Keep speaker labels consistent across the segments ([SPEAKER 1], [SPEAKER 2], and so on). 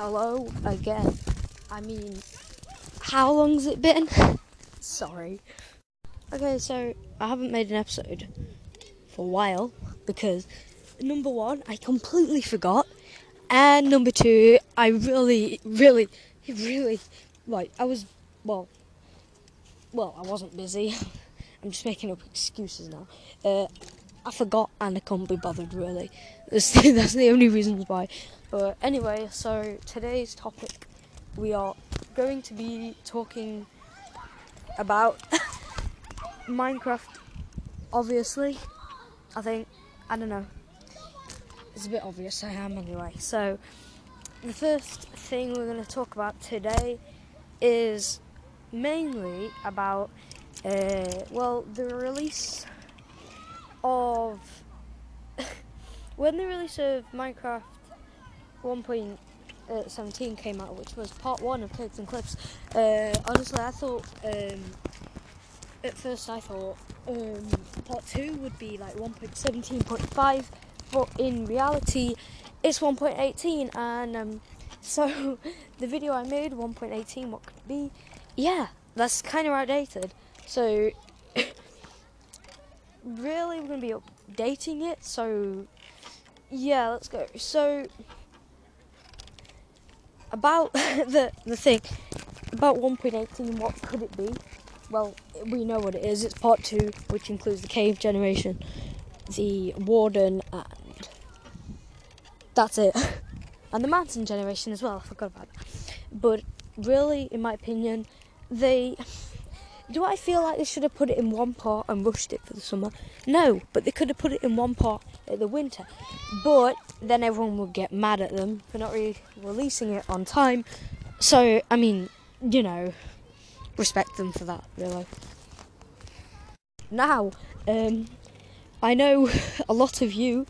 [SPEAKER 1] Hello again. I mean, how long's it been? Sorry. Okay, so I haven't made an episode for a while because number one, I completely forgot, and number two, I really, really, really, like, I was, well, well, I wasn't busy. I'm just making up excuses now. Uh, I forgot and I couldn't be bothered really. That's the, that's the only reasons why. But anyway, so today's topic, we are going to be talking about Minecraft. Obviously, I think I don't know. It's a bit obvious. I am anyway. So the first thing we're going to talk about today is mainly about uh, well the release of when the release of Minecraft 1.17 came out, which was part one of Caves and Cliffs. Uh, honestly, I thought um, at first I thought um, part two would be like 1.17.5, but in reality, it's 1.18, and um, so the video I made 1.18, what could be? Yeah, that's kind of outdated. So really, we're going to be updating it. So, yeah, let's go. So, about the the thing about 1.18, what could it be? Well, we know what it is. It's part two, which includes the cave generation, the warden, and that's it. and the mountain generation as well. I forgot about that. But really, in my opinion, they do I feel like they should have put it in one part and rushed it for the summer? No, but they could have put it in one part the winter. But then everyone would get mad at them for not re- releasing it on time. So, I mean, you know, respect them for that, really. Now, um, I know a lot of you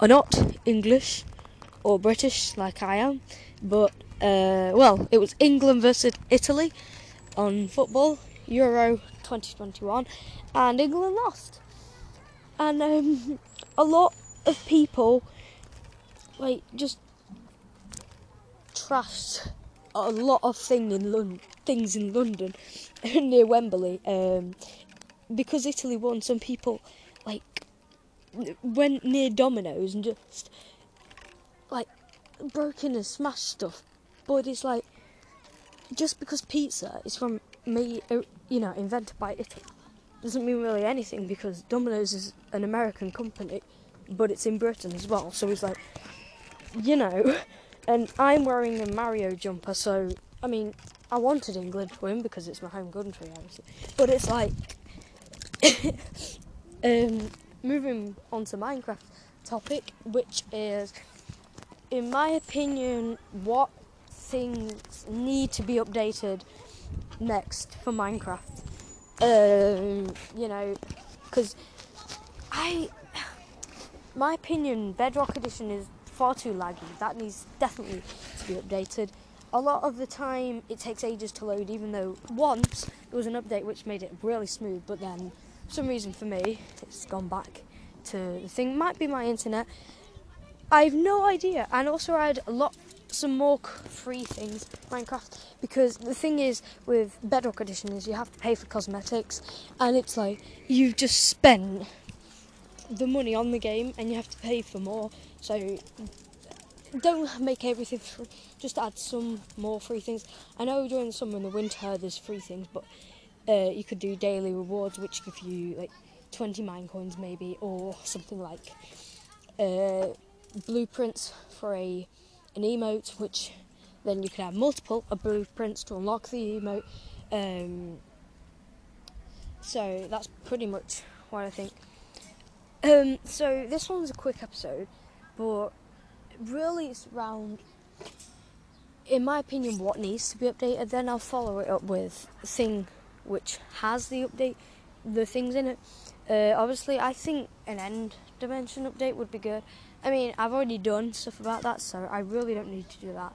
[SPEAKER 1] are not English or British like I am, but, uh, well, it was England versus Italy on football Euro 2021, and England lost. And um, a lot of people, like, just trashed a lot of thing in Lon- things in London near Wembley um, because Italy won. Some people like went near Domino's and just like broke in and smashed stuff. But it's like just because pizza is from made, uh, you know, invented by Italy doesn't mean really anything because Domino's is an American company, but it's in Britain as well. So it's like, you know, and I'm wearing a Mario jumper, so I mean, I wanted England to win because it's my home country, obviously. But it's like, um, moving on to Minecraft topic, which is, in my opinion, what things need to be updated next for Minecraft. Um, you know, because I, my opinion, Bedrock Edition is far too laggy. That needs definitely to be updated. A lot of the time, it takes ages to load, even though once there was an update which made it really smooth, but then, for some reason for me, it's gone back to the thing. Might be my internet. I have no idea. And also, I had a lot some more free things Minecraft because the thing is with Bedrock Edition is you have to pay for cosmetics and it's like you've just spent the money on the game and you have to pay for more so don't make everything free just add some more free things I know during the summer and the winter there's free things but uh, you could do daily rewards which give you like 20 mine coins maybe or something like uh, blueprints for a an emote, which then you could have multiple blueprints to unlock the emote. Um, so that's pretty much what I think. Um, so this one's a quick episode, but really it's around, in my opinion, what needs to be updated. Then I'll follow it up with a thing which has the update, the things in it. Uh, obviously, I think an end dimension update would be good. I mean, I've already done stuff about that, so I really don't need to do that.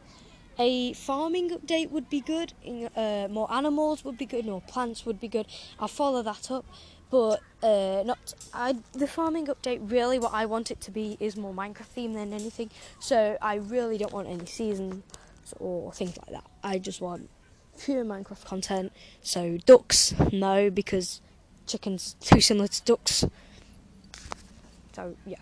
[SPEAKER 1] A farming update would be good. Uh, more animals would be good. More plants would be good. I'll follow that up, but uh, not I, the farming update really what I want it to be is more Minecraft theme than anything. So I really don't want any seasons or things like that. I just want pure Minecraft content. So ducks, no, because chickens too similar to ducks. So yeah.